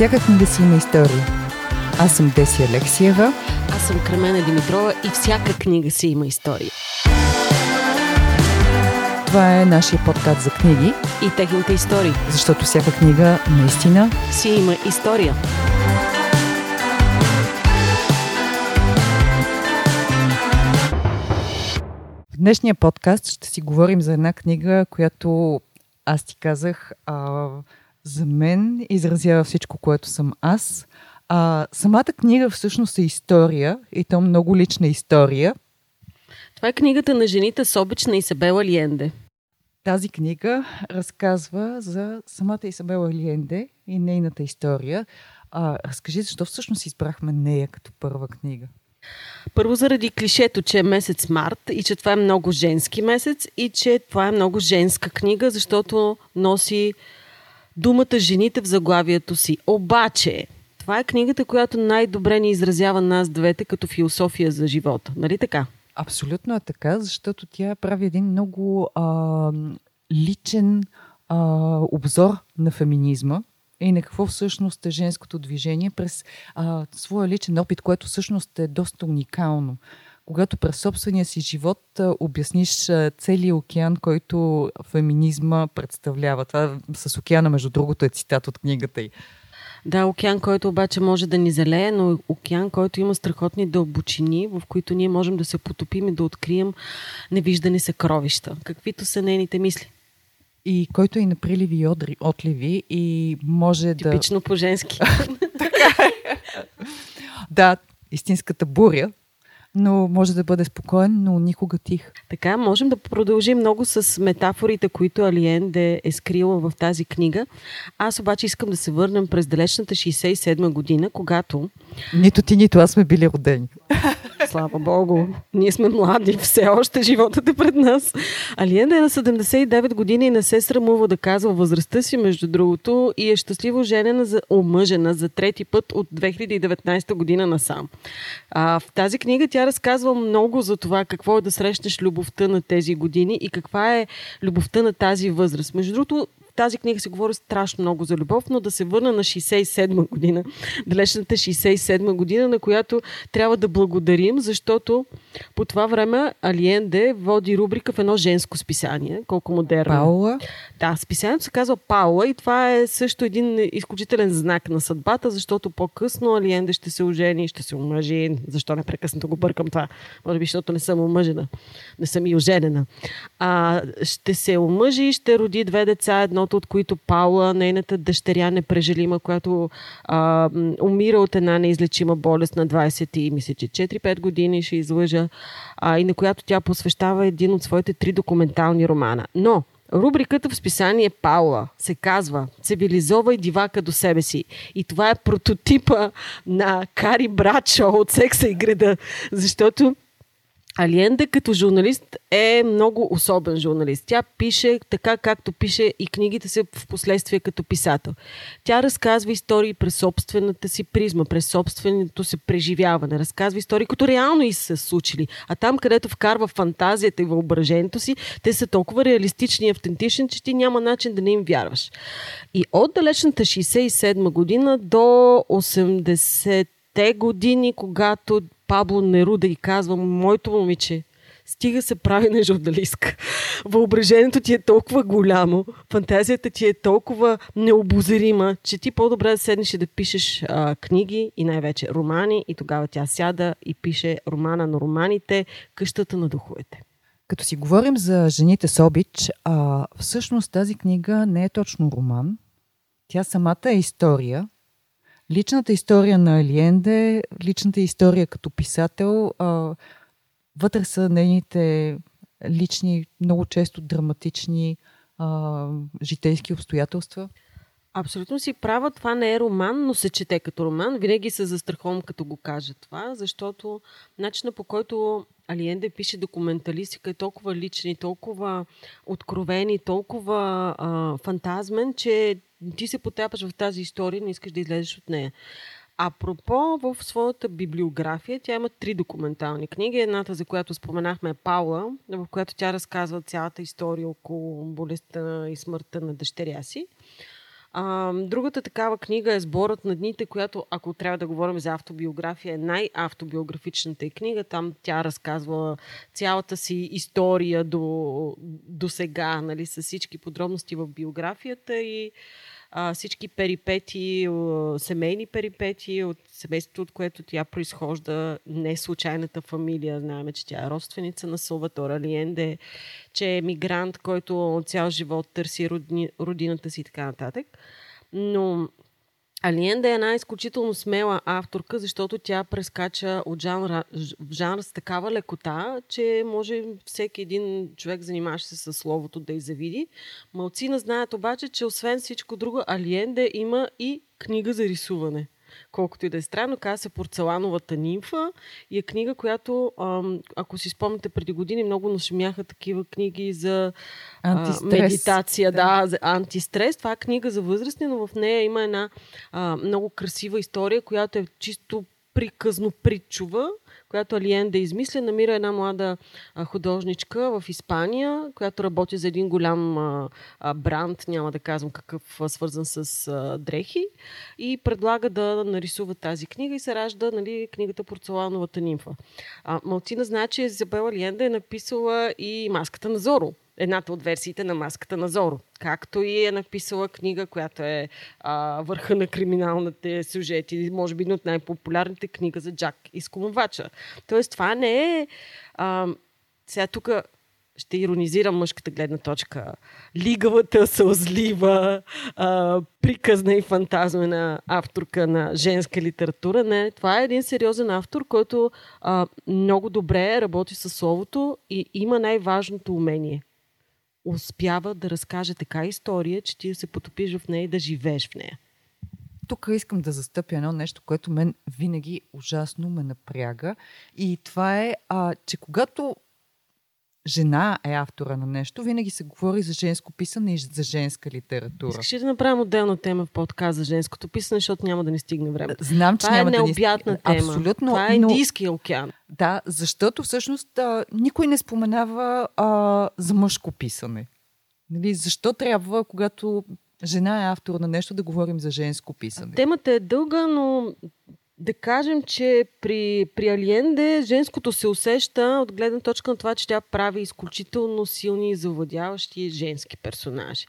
Всяка книга си има история. Аз съм Деси Алексиева. Аз съм Кремена Димитрова и всяка книга си има история. Това е нашия подкаст за книги. И техните истории. Защото всяка книга наистина си има история. В днешния подкаст ще си говорим за една книга, която аз ти казах, а, за мен изразява всичко, което съм аз. А, самата книга всъщност е история и то много лична история. Това е книгата на жените с обич на Исабела Лиенде. Тази книга разказва за самата Исабела Лиенде и нейната история. А, разкажи защо всъщност избрахме нея като първа книга? Първо заради клишето, че е месец март и че това е много женски месец и че това е много женска книга, защото носи думата жените в заглавието си. Обаче, това е книгата, която най-добре ни изразява нас двете като философия за живота. Нали така? Абсолютно е така, защото тя прави един много а, личен а, обзор на феминизма и на какво всъщност е женското движение през а, своя личен опит, което всъщност е доста уникално. Когато през собствения си живот обясниш целият океан, който феминизма представлява. Това с океана, между другото, е цитат от книгата й. Да, океан, който обаче може да ни залее, но океан, който има страхотни дълбочини, в които ние можем да се потопим и да открием невиждани съкровища, каквито са нейните мисли. И който е и на приливи и отливи и може Типично да... Типично по-женски. така е. Да, истинската буря, но може да бъде спокоен, но никога тих. Така, можем да продължим много с метафорите, които Алиенде е скрила в тази книга. Аз обаче искам да се върнем през далечната 67 година, когато... Нито ти, нито аз сме били родени. Слава Богу, ние сме млади, все още животът е пред нас. Алиенда е на 79 години и не се срамува да казва възрастта си, между другото, и е щастливо женена за омъжена за трети път от 2019 година насам. А, в тази книга тя разказва много за това какво е да срещнеш любовта на тези години и каква е любовта на тази възраст. Между другото, тази книга се говори страшно много за любов, но да се върна на 67 година, далечната 67 година, на която трябва да благодарим, защото по това време Алиенде води рубрика в едно женско списание. Колко модерно. Паула? Да, списанието се казва Паула и това е също един изключителен знак на съдбата, защото по-късно Алиенде ще се ожени, ще се омъжи. Защо непрекъснато го бъркам това? Може би, защото не съм омъжена. Не съм и оженена. А, ще се омъжи, ще роди две деца, едно едното от които Паула, нейната дъщеря непрежелима, която а, умира от една неизлечима болест на 20 и мисля, че 4-5 години, ще излъжа, а, и на която тя посвещава един от своите три документални романа. Но Рубриката в списание Паула се казва Цивилизовай дивака до себе си. И това е прототипа на Кари Братшо от Секса и града. Защото Алиенде като журналист е много особен журналист. Тя пише така, както пише и книгите се в последствие като писател. Тя разказва истории през собствената си призма, през собственото си преживяване. Разказва истории, които реално и са случили. А там, където вкарва фантазията и въображението си, те са толкова реалистични и автентични, че ти няма начин да не им вярваш. И от далечната 67 година до 80-те години, когато Пабло Неруда и казва, моето момиче, стига се прави на журналистка. Въображението ти е толкова голямо, фантазията ти е толкова необозрима, че ти по-добре да седнеш и да пишеш а, книги и най-вече романи и тогава тя сяда и пише романа на романите Къщата на духовете. Като си говорим за жените с обич, а, всъщност тази книга не е точно роман. Тя самата е история, личната история на Алиенде, личната история като писател, а, вътре са нейните лични, много често драматични а, житейски обстоятелства. Абсолютно си права. Това не е роман, но се чете като роман. Винаги се застраховам, като го кажа това, защото начинът по който Алиенде пише документалистика е толкова личен, толкова откровен и толкова а, фантазмен, че ти се потапаш в тази история, не искаш да излезеш от нея. Апропо, в своята библиография тя има три документални книги. Едната, за която споменахме е Паула, в която тя разказва цялата история около болестта и смъртта на дъщеря си. А, другата такава книга е Сборът на дните, която, ако трябва да говорим за автобиография, е най-автобиографичната и книга. Там тя разказва цялата си история до, до сега, нали, с всички подробности в биографията и а, всички перипети, семейни перипети от семейството, от което тя произхожда, не случайната фамилия. Знаем, че тя е родственица на Салватора Алиенде, че е мигрант, който цял живот търси родни, родината си и така нататък. Но Алиенда е една изключително смела авторка, защото тя прескача от жанра, жанр с такава лекота, че може всеки един човек, занимаващ се с словото, да и завиди. Малцина знаят обаче, че освен всичко друго, Алиенда има и книга за рисуване колкото и да е странно, казва се Порцелановата нимфа и е книга, която, ако си спомните преди години, много нашумяха такива книги за антистрес. медитация, да. да, за антистрес. Това е книга за възрастни, но в нея има една а, много красива история, която е чисто приказно притчува която Алиен да измисля, намира една млада а, художничка в Испания, която работи за един голям а, а, бранд, няма да казвам какъв, а, свързан с а, дрехи, и предлага да нарисува тази книга и се ражда нали, книгата Порцелановата нимфа. А, Малтина знае, че Изабела Лиенда е написала и Маската на Зоро едната от версиите на маската на Зоро. Както и е написала книга, която е а, върха на криминалните сюжети, може би от най-популярните книга за Джак изкумвача. Тоест, това не е... А, сега тук ще иронизирам мъжката гледна точка. Лигавата, сълзлива, а, приказна и фантазмена авторка на женска литература. Не, това е един сериозен автор, който а, много добре работи със словото и има най-важното умение – успява да разкаже така история, че ти да се потопиш в нея и да живееш в нея. Тук искам да застъпя едно нещо, което мен винаги ужасно ме напряга. И това е, а, че когато жена е автора на нещо, винаги се говори за женско писане и за женска литература. Искаш да направим отделна тема в подкаст за женското писане, защото няма да ни стигне време. Знам, че Това няма е необятна да ни... тема. Абсолютно. Това е Индийския океан. Да, защото всъщност а, никой не споменава а, за мъжко писане. Нали, защо трябва, когато жена е автор на нещо, да говорим за женско писане? Темата е дълга, но да кажем, че при, при Алиенде женското се усеща от гледна точка на това, че тя прави изключително силни и завладяващи женски персонажи.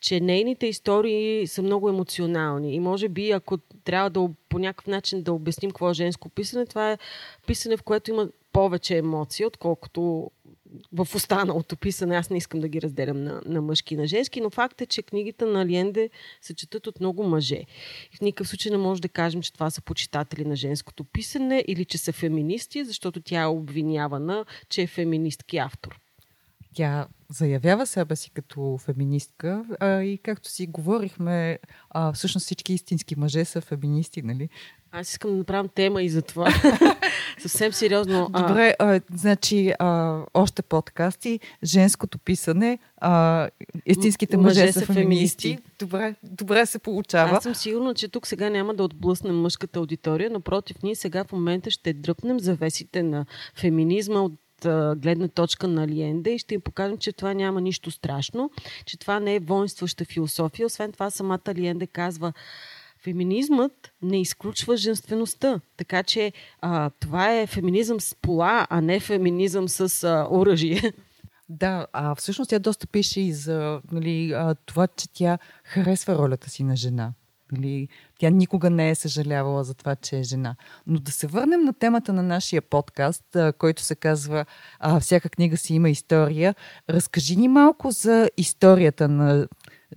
Че нейните истории са много емоционални. И може би, ако трябва да по някакъв начин да обясним какво е женско писане, това е писане, в което има повече емоции, отколкото в останалото писане. Аз не искам да ги разделям на, на мъжки и на женски, но факт е, че книгите на Алиенде се четат от много мъже. И в никакъв случай не може да кажем, че това са почитатели на женското писане или че са феминисти, защото тя е обвинявана, че е феминистки автор. Тя заявява себе си като феминистка а, и както си говорихме, а, всъщност всички истински мъже са феминисти, нали? Аз искам да направим тема и за това. Съвсем сериозно. Добре, а, значи а, още подкасти, женското писане, а, истинските мъже, мъже са феминисти. феминисти. Добре, добре се получава. Аз съм сигурна, че тук сега няма да отблъснем мъжката аудитория. Напротив, ние сега в момента ще дръпнем завесите на феминизма от гледна точка на Лиенде и ще им покажем, че това няма нищо страшно, че това не е воинстваща философия. Освен това, самата Лиенде казва, феминизмът не изключва женствеността. Така че а, това е феминизъм с пола, а не феминизъм с а, оръжие. Да, а всъщност тя доста пише и за нали, а, това, че тя харесва ролята си на жена. Нали, тя никога не е съжалявала за това, че е жена. Но да се върнем на темата на нашия подкаст, а, който се казва а, Всяка книга си има история. Разкажи ни малко за историята на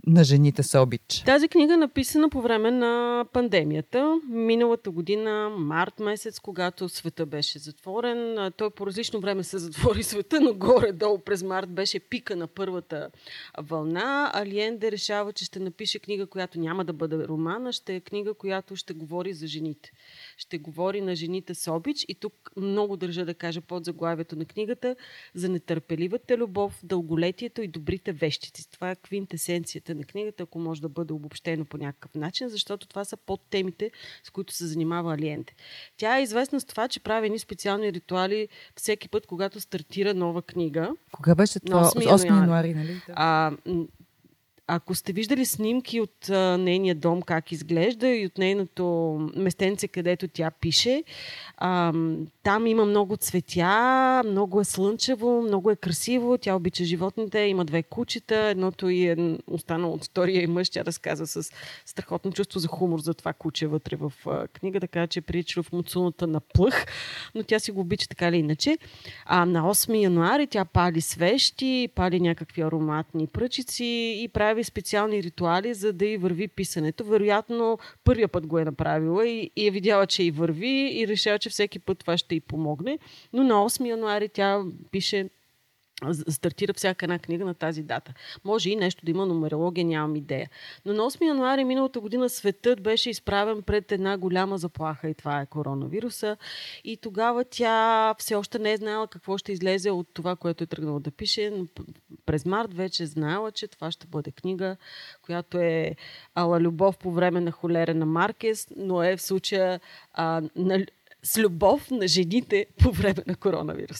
на жените с обич. Тази книга е написана по време на пандемията. Миналата година, март месец, когато света беше затворен. Той по различно време се затвори света, но горе-долу през март беше пика на първата вълна. Алиенде решава, че ще напише книга, която няма да бъде романа, ще е книга, която ще говори за жените ще говори на жените с обич. И тук много държа да кажа под заглавието на книгата за нетърпеливата любов, дълголетието и добрите вещици. Това е квинтесенцията на книгата, ако може да бъде обобщено по някакъв начин, защото това са под темите, с които се занимава Алиенте. Тя е известна с това, че прави едни специални ритуали всеки път, когато стартира нова книга. Кога беше това? 8 януари, нали? А, ако сте виждали снимки от а, нейния дом, как изглежда и от нейното местенце, където тя пише, а, там има много цветя, много е слънчево, много е красиво. Тя обича животните, има две кучета, едното и е останало от втория и мъж. Тя разказа с страхотно чувство за хумор за това куче вътре в а, книга, така че прилича в муцуната на плъх, но тя си го обича така или иначе. А на 8 януари тя пали свещи, пали някакви ароматни пръчици и прави специални ритуали, за да й върви писането. Вероятно, първия път го е направила и, и е видяла, че и върви и решава, че всеки път това ще й помогне. Но на 8 януари тя пише стартира всяка една книга на тази дата. Може и нещо да има нумерология, нямам идея. Но на 8 януари миналата година светът беше изправен пред една голяма заплаха и това е коронавируса. И тогава тя все още не е знаела какво ще излезе от това, което е тръгнала да пише. През март вече знаела, че това ще бъде книга, която е ала любов по време на холера на Маркес, но е в случая а, на, с любов на жените по време на коронавирус.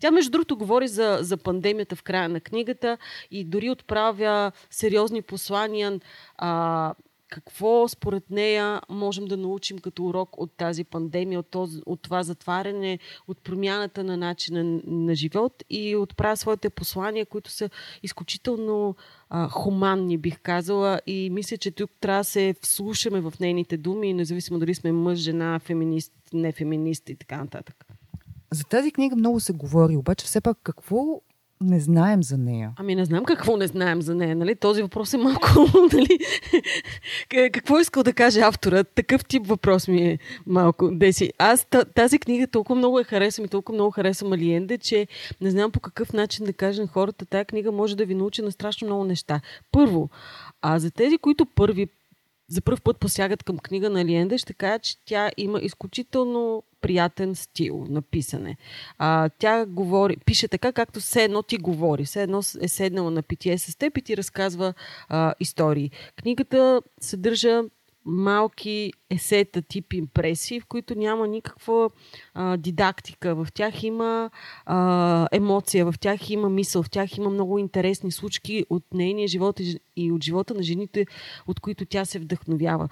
Тя, между другото, говори за, за пандемията в края на книгата и дори отправя сериозни послания. А, какво според нея можем да научим като урок от тази пандемия, от, този, от това затваряне, от промяната на начина на живот и отправя своите послания, които са изключително а, хуманни, бих казала. И мисля, че тук трябва да се вслушаме в нейните думи, независимо дали сме мъж, жена, феминист, не феминист и така нататък. За тази книга много се говори, обаче все пак какво не знаем за нея? Ами не знам какво не знаем за нея, нали? Този въпрос е малко, нали? какво искал да каже авторът? Такъв тип въпрос ми е малко. Деси, аз тази книга толкова много я харесвам и толкова много харесвам Алиенде, че не знам по какъв начин да кажа на хората, тази книга може да ви научи на страшно много неща. Първо, а за тези, които първи за първ път посягат към книга на Алиенде, ще кажа, че тя има изключително приятен стил на писане. А, тя говори, пише така, както все едно ти говори. Все едно е седнала на питие с теб и ти разказва а, истории. Книгата съдържа малки есета тип импресии, в които няма никаква а, дидактика. В тях има а, емоция, в тях има мисъл, в тях има много интересни случки от нейния живот и от живота на жените, от които тя се вдъхновява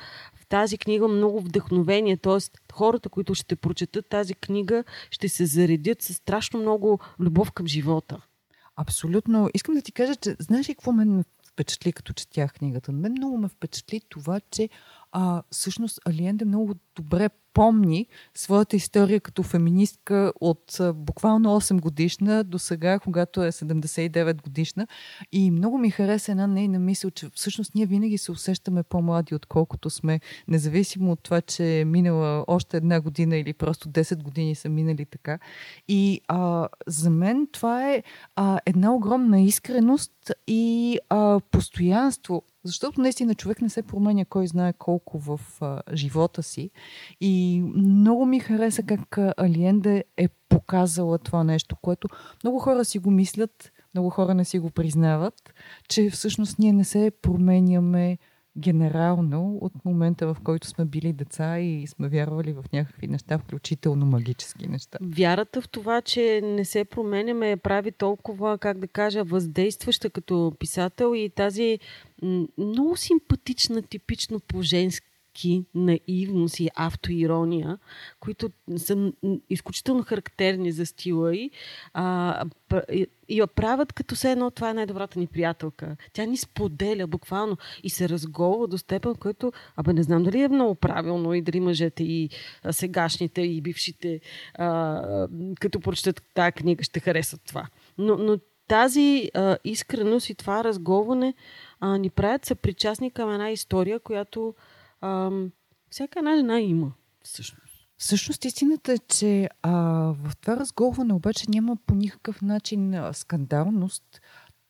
тази книга много вдъхновение, т.е. хората, които ще прочетат тази книга, ще се заредят с страшно много любов към живота. Абсолютно. Искам да ти кажа, че знаеш ли какво мен ме впечатли, като четях книгата? Мен много ме впечатли това, че а, всъщност Алиенде много добре помни своята история като феминистка от а, буквално 8 годишна до сега, когато е 79 годишна. И много ми хареса една нейна мисъл, че всъщност ние винаги се усещаме по-млади, отколкото сме, независимо от това, че е минала още една година или просто 10 години са минали така. И а, за мен това е а, една огромна искреност и а, постоянство защото наистина човек не се променя кой знае колко в а, живота си. И много ми хареса как Алиенде е показала това нещо, което много хора си го мислят, много хора не си го признават, че всъщност ние не се променяме генерално от момента, в който сме били деца и сме вярвали в някакви неща, включително магически неща. Вярата в това, че не се променяме, прави толкова, как да кажа, въздействаща като писател и тази много симпатична, типично по-женски нотки наивност и автоирония, които са изключително характерни за стила й, а, и я правят като все едно това е най-добрата ни приятелка. Тя ни споделя буквално и се разголва до степен, който, абе не знам дали е много правилно и дали мъжете и сегашните и бившите, а, като прочетат тази книга, ще харесат това. Но, но тази а, искреност и това разговане а, ни правят съпричастни към една история, която а, всяка една жена има, всъщност. Всъщност истината е, че а, в това разговане обаче няма по никакъв начин скандалност.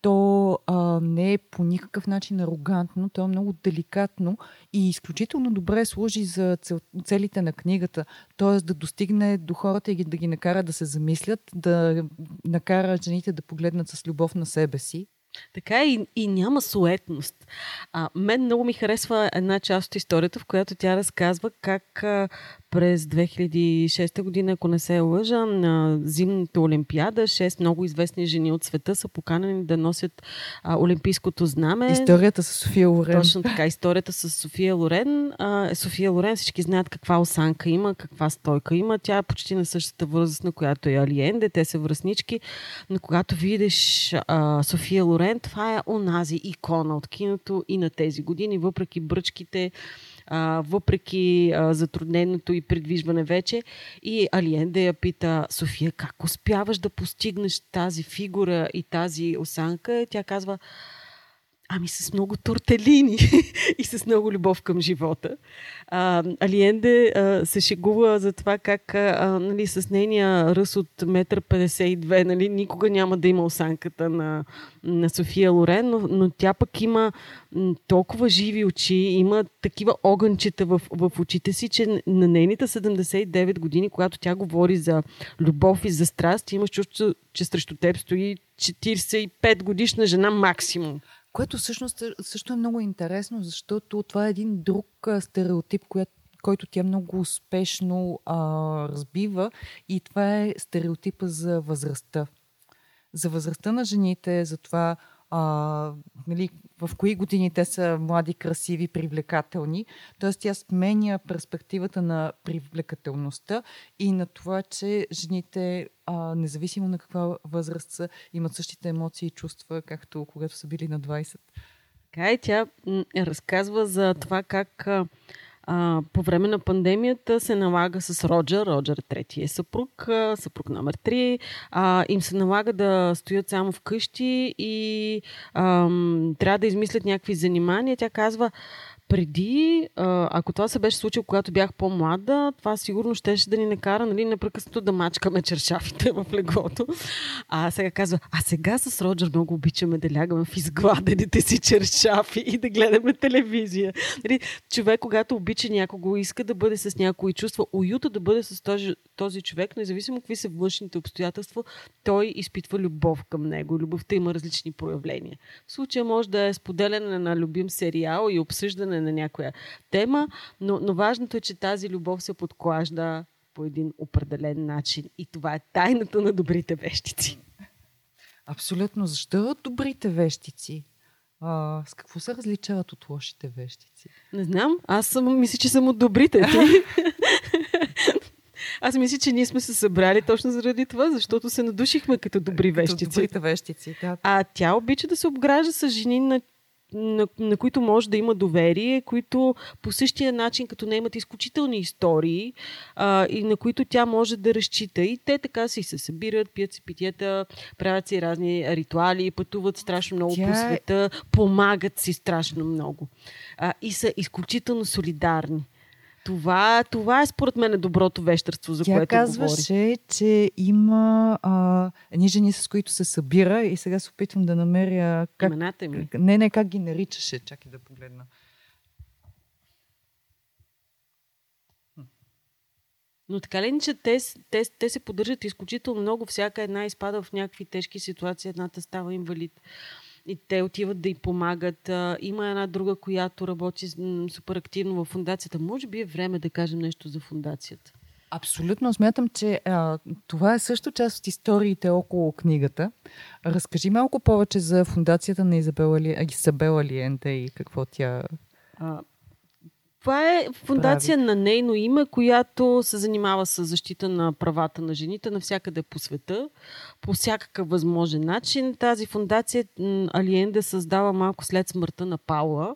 То а, не е по никакъв начин арогантно, то е много деликатно и изключително добре служи за цел, целите на книгата. Т.е. да достигне до хората и да ги накара да се замислят, да накара жените да погледнат с любов на себе си така и, и няма суетност. А, мен много ми харесва една част от историята, в която тя разказва как а, през 2006 година, ако не се лъжа, на зимната олимпиада. Шест много известни жени от света са поканени да носят а, олимпийското знаме. Историята с София Лорен. Точно така, историята с София Лорен. А, София Лорен всички знаят каква осанка има, каква стойка има. Тя е почти на същата възраст, на която е Алиенде. Те са връзнички. Но когато видиш а, София Лорен, това е онази икона от киното и на тези години, въпреки бръчките, а, въпреки а, затрудненото и придвижване вече. И Алиенде я пита, София, как успяваш да постигнеш тази фигура и тази осанка? Тя казва, Ами с много тортелини и с много любов към живота. А, Алиенде а, се шегува за това как а, нали, с нейния ръст от 1,52 м нали, никога няма да има осанката на, на София Лорен, но, но тя пък има толкова живи очи, има такива огънчета в, в очите си, че на нейните 79 години, когато тя говори за любов и за страст, имаш чувство, че срещу теб стои 45 годишна жена максимум. Което всъщност също е много интересно, защото това е един друг стереотип, който тя много успешно а, разбива и това е стереотипа за възрастта. За възрастта на жените, за това а, нали, в кои години те са млади, красиви, привлекателни. Тоест тя сменя перспективата на привлекателността и на това, че жените, а, независимо на каква възраст са, имат същите емоции и чувства, както когато са били на 20. Така и тя разказва за това как а, по време на пандемията се налага с Роджер, Роджер е третия съпруг, съпруг номер три, а, им се налага да стоят само вкъщи и а, трябва да измислят някакви занимания. Тя казва, преди, ако това се беше случило, когато бях по-млада, това сигурно щеше да ни накара нали, непрекъснато да мачкаме чершафите в леглото. А сега казва, а сега с Роджер много обичаме да лягаме в изгладените си чершафи и да гледаме телевизия. Нали, човек, когато обича някого, иска да бъде с някой, чувства уюта да бъде с този, този човек, независимо какви са външните обстоятелства, той изпитва любов към него. Любовта има различни проявления. В случая може да е споделяне на любим сериал и обсъждане обсъждане на някоя тема, но, но важното е, че тази любов се подклажда по един определен начин. И това е тайната на добрите вещици. Абсолютно. Защо добрите вещици? А, с какво се различават от лошите вещици? Не знам. Аз съм, мисля, че съм от добрите. Аз мисля, че ние сме се събрали точно заради това, защото се надушихме като добри вещици. Като добрите вещици, да. А тя обича да се обгражда с жени на на, на които може да има доверие, които по същия начин, като не имат изключителни истории а, и на които тя може да разчита. И те така си се събират, пият си питията, правят си разни ритуали, пътуват страшно много тя... по е света, помагат си страшно много. А, и са изключително солидарни. Това, това е според мен доброто вещерство, за Тя което казваше, говори. че има а, едни жени, с които се събира и сега се опитвам да намеря... Как... Имената ми? Не, не, как ги наричаше. Чакай да погледна. Но така ли, че те, те, те се поддържат изключително много. Всяка една изпада в някакви тежки ситуации, едната става инвалид и те отиват да й помагат. Има една друга, която работи супер активно в фундацията. Може би е време да кажем нещо за фундацията. Абсолютно. Смятам, че а, това е също част от историите около книгата. Разкажи малко повече за фундацията на Изабела, Изабела Лиенте и какво тя... А, това е фундация прави. на нейно име, която се занимава с защита на правата на жените навсякъде по света, по всякакъв възможен начин. Тази фундация Алиенде създава малко след смъртта на Паула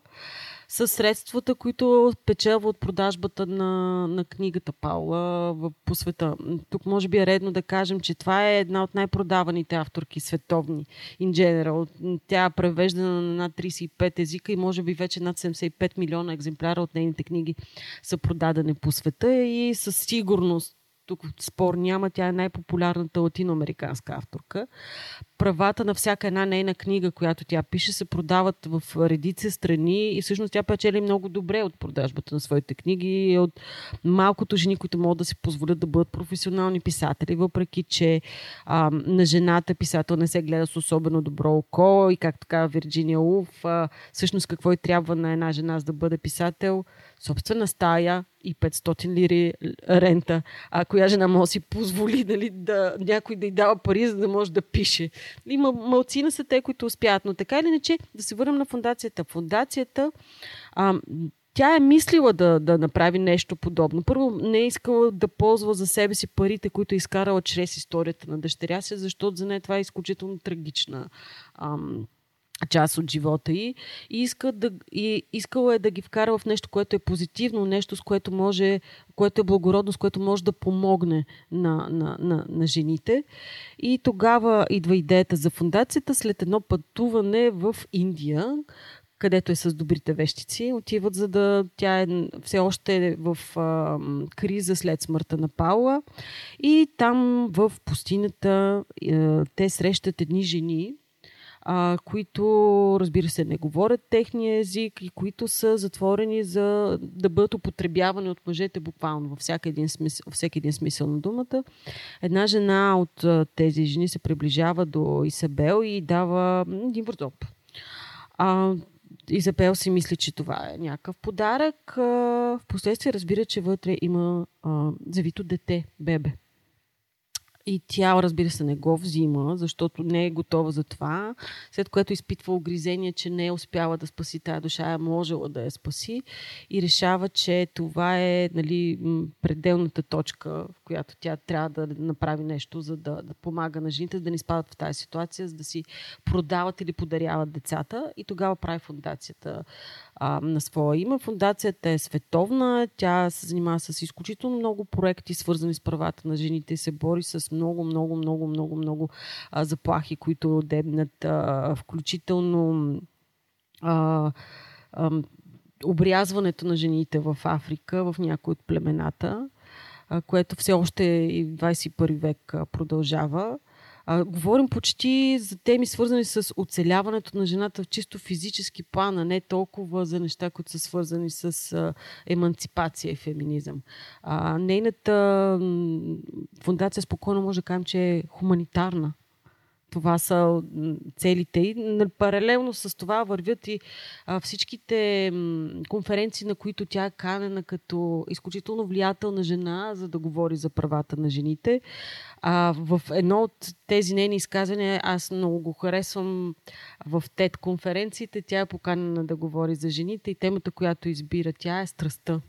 с средствата, които печелва от продажбата на, на книгата Паула по света. Тук може би е редно да кажем, че това е една от най-продаваните авторки световни in general. Тя е превеждана на над 35 езика и може би вече над 75 милиона екземпляра от нейните книги са продадени по света и със сигурност тук спор няма, тя е най-популярната латиноамериканска авторка. Правата на всяка една нейна книга, която тя пише, се продават в редица страни и всъщност тя печели много добре от продажбата на своите книги и от малкото жени, които могат да си позволят да бъдат професионални писатели, въпреки че а, на жената писател не се гледа с особено добро око и както казва Вирджиния Улф, а, всъщност какво и трябва на една жена за да бъде писател – собствена стая и 500 лири рента. А коя жена може да си позволи дали, да, някой да й дава пари, за да може да пише. Има малцина са те, които успяват. Но така или иначе, да се върнем на фундацията. Фундацията а, тя е мислила да, да направи нещо подобно. Първо, не е искала да ползва за себе си парите, които е изкарала чрез историята на дъщеря си, защото за нея това е изключително трагична ам, част от живота й и, иска да, и искала е да ги вкара в нещо, което е позитивно, нещо, с което може, което е благородно, с което може да помогне на, на, на, на жените. И тогава идва идеята за фундацията след едно пътуване в Индия, където е с добрите вещици, отиват за да... Тя е все още е в а, криза след смъртта на Паула и там в пустинята а, те срещат едни жени, а, които, разбира се, не говорят техния език и които са затворени за да бъдат употребявани от мъжете буквално във всеки един смисъл, всеки един смисъл на думата. Една жена от тези жени се приближава до Исабел и дава един върдоп. А, Изабел си мисли, че това е някакъв подарък. А, впоследствие разбира, че вътре има а, завито дете, бебе. И тя, разбира се, не го взима, защото не е готова за това, след което изпитва огризение, че не е успяла да спаси тая душа, е можела да я спаси и решава, че това е нали, пределната точка, в която тя трябва да направи нещо, за да, да помага на жените, да не спадат в тази ситуация, за да си продават или подаряват децата. И тогава прави фундацията а, на своя име. Фундацията е световна, тя се занимава с изключително много проекти, свързани с правата на жените и се бори с много, много, много, много, много а, заплахи, които дебнат, а, включително а, а, обрязването на жените в Африка, в някои от племената, а, което все още и в 21 век продължава. А, говорим почти за теми, свързани с оцеляването на жената в чисто физически план, а не толкова за неща, които са свързани с а, еманципация и феминизъм. А, нейната фундация спокойно може да кажем, че е хуманитарна. Това са целите. И паралелно с това вървят и всичките конференции, на които тя е канена като изключително влиятелна жена, за да говори за правата на жените. А, в едно от тези нейни изказвания, аз много го харесвам в ТЕД конференциите, тя е поканена да говори за жените и темата, която избира тя е страстта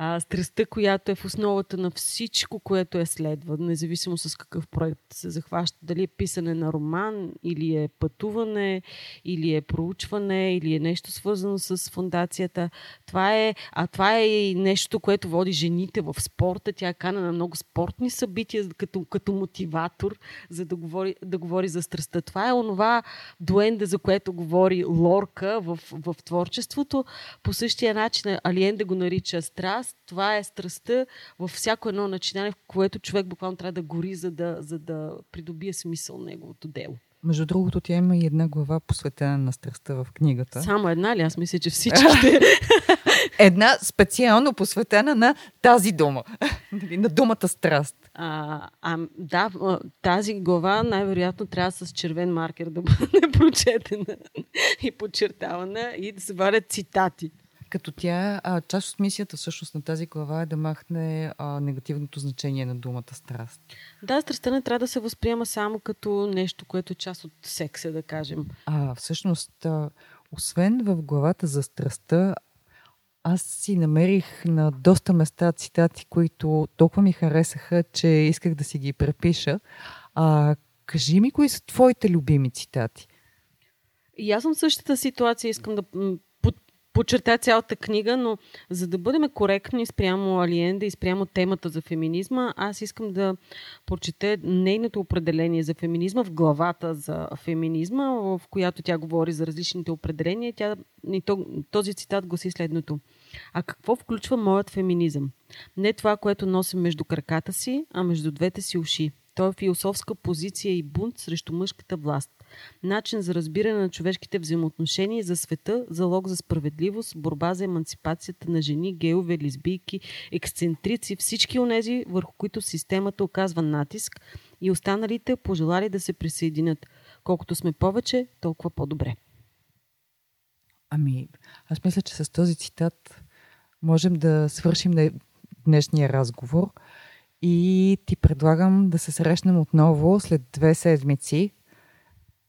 а, страстта, която е в основата на всичко, което е следва, независимо с какъв проект се захваща. Дали е писане на роман, или е пътуване, или е проучване, или е нещо свързано с фундацията. Това е, а това е и нещо, което води жените в спорта. Тя е кана на много спортни събития като, като мотиватор, за да говори, да говори за страстта. Това е онова дуенде, за което говори Лорка в, в творчеството. По същия начин Алиенде го нарича страст, това е страстта във всяко едно начинание, в което човек буквално трябва да гори, за да, за да придобие смисъл неговото дело. Между другото, тя има и една глава посветена на страстта в книгата. Само една ли? Аз мисля, че всичките. една специално посветена на тази дума. Нали, на думата страст. А, а, да, тази глава най-вероятно трябва с червен маркер да бъде прочетена и подчертавана и да се варят цитати. Като тя, а, част от мисията всъщност на тази глава е да махне а, негативното значение на думата страст. Да, страстта не трябва да се възприема само като нещо, което е част от секса, да кажем. А, всъщност, а, освен в главата за страстта, аз си намерих на доста места цитати, които толкова ми харесаха, че исках да си ги препиша. А, кажи ми, кои са твоите любими цитати? И аз съм същата ситуация. Искам да подчерта цялата книга, но за да бъдем коректни спрямо Алиенда и спрямо темата за феминизма, аз искам да прочета нейното определение за феминизма в главата за феминизма, в която тя говори за различните определения. Тя, и то, този цитат гласи следното. А какво включва моят феминизъм? Не това, което носим между краката си, а между двете си уши. Той е философска позиция и бунт срещу мъжката власт. Начин за разбиране на човешките взаимоотношения за света, залог за справедливост, борба за емансипацията на жени, геове, лесбийки, ексцентрици, всички онези, върху които системата оказва натиск и останалите пожелали да се присъединят. Колкото сме повече, толкова по-добре. Ами, аз мисля, че с този цитат можем да свършим днешния разговор и ти предлагам да се срещнем отново след две седмици.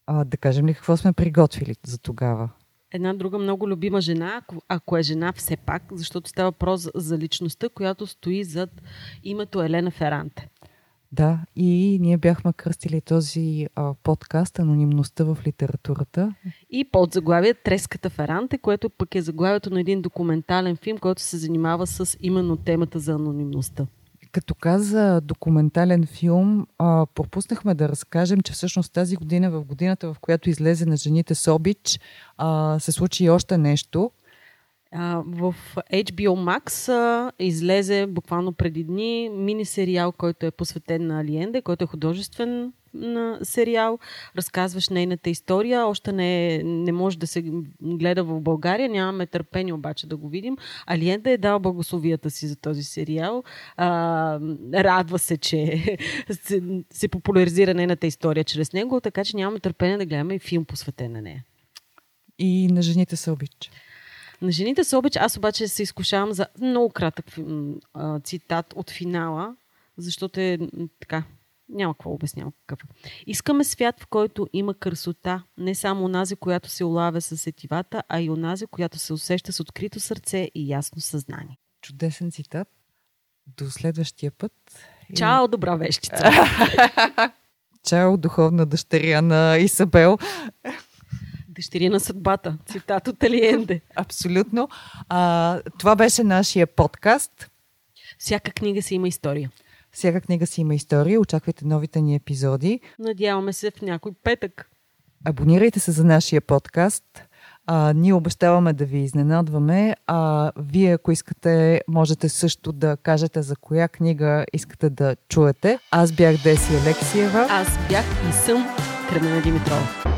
А, да кажем ли какво сме приготвили за тогава? Една друга много любима жена, ако, ако е жена все пак, защото става въпрос за личността, която стои зад името Елена Феранте. Да, и ние бяхме кръстили този а, подкаст Анонимността в литературата. И под заглавие Треската Феранте, което пък е заглавието на един документален филм, който се занимава с именно темата за анонимността. Като каза документален филм, а, пропуснахме да разкажем, че всъщност тази година, в годината, в която излезе на жените с обич, а, се случи и още нещо. в HBO Max а, излезе буквално преди дни мини сериал, който е посветен на Алиенде, който е художествен на сериал, разказваш нейната история. Още не, не може да се гледа в България, нямаме търпение обаче да го видим. Алиенда е дал благословията си за този сериал. А, радва се, че се, се популяризира нейната история чрез него, така че нямаме търпение да гледаме и филм посветен на нея. И на жените се обича. На жените се обича. Аз обаче се изкушавам за много кратък цитат от финала, защото е така няма какво обяснявам какъв. Е. Искаме свят, в който има красота, не само онази, която се улавя с сетивата, а и онази, която се усеща с открито сърце и ясно съзнание. Чудесен цитат. До следващия път. Чао, добра вещица! Чао, духовна дъщеря на Исабел. Дъщеря на съдбата. Цитат от Алиенде. Абсолютно. А, това беше нашия подкаст. Всяка книга си има история. Всяка книга си има история. Очаквайте новите ни епизоди. Надяваме се в някой петък. Абонирайте се за нашия подкаст. А, ние обещаваме да ви изненадваме. А вие, ако искате, можете също да кажете за коя книга искате да чуете. Аз бях Деси Алексиева. Аз бях и съм Кремена Димитрова.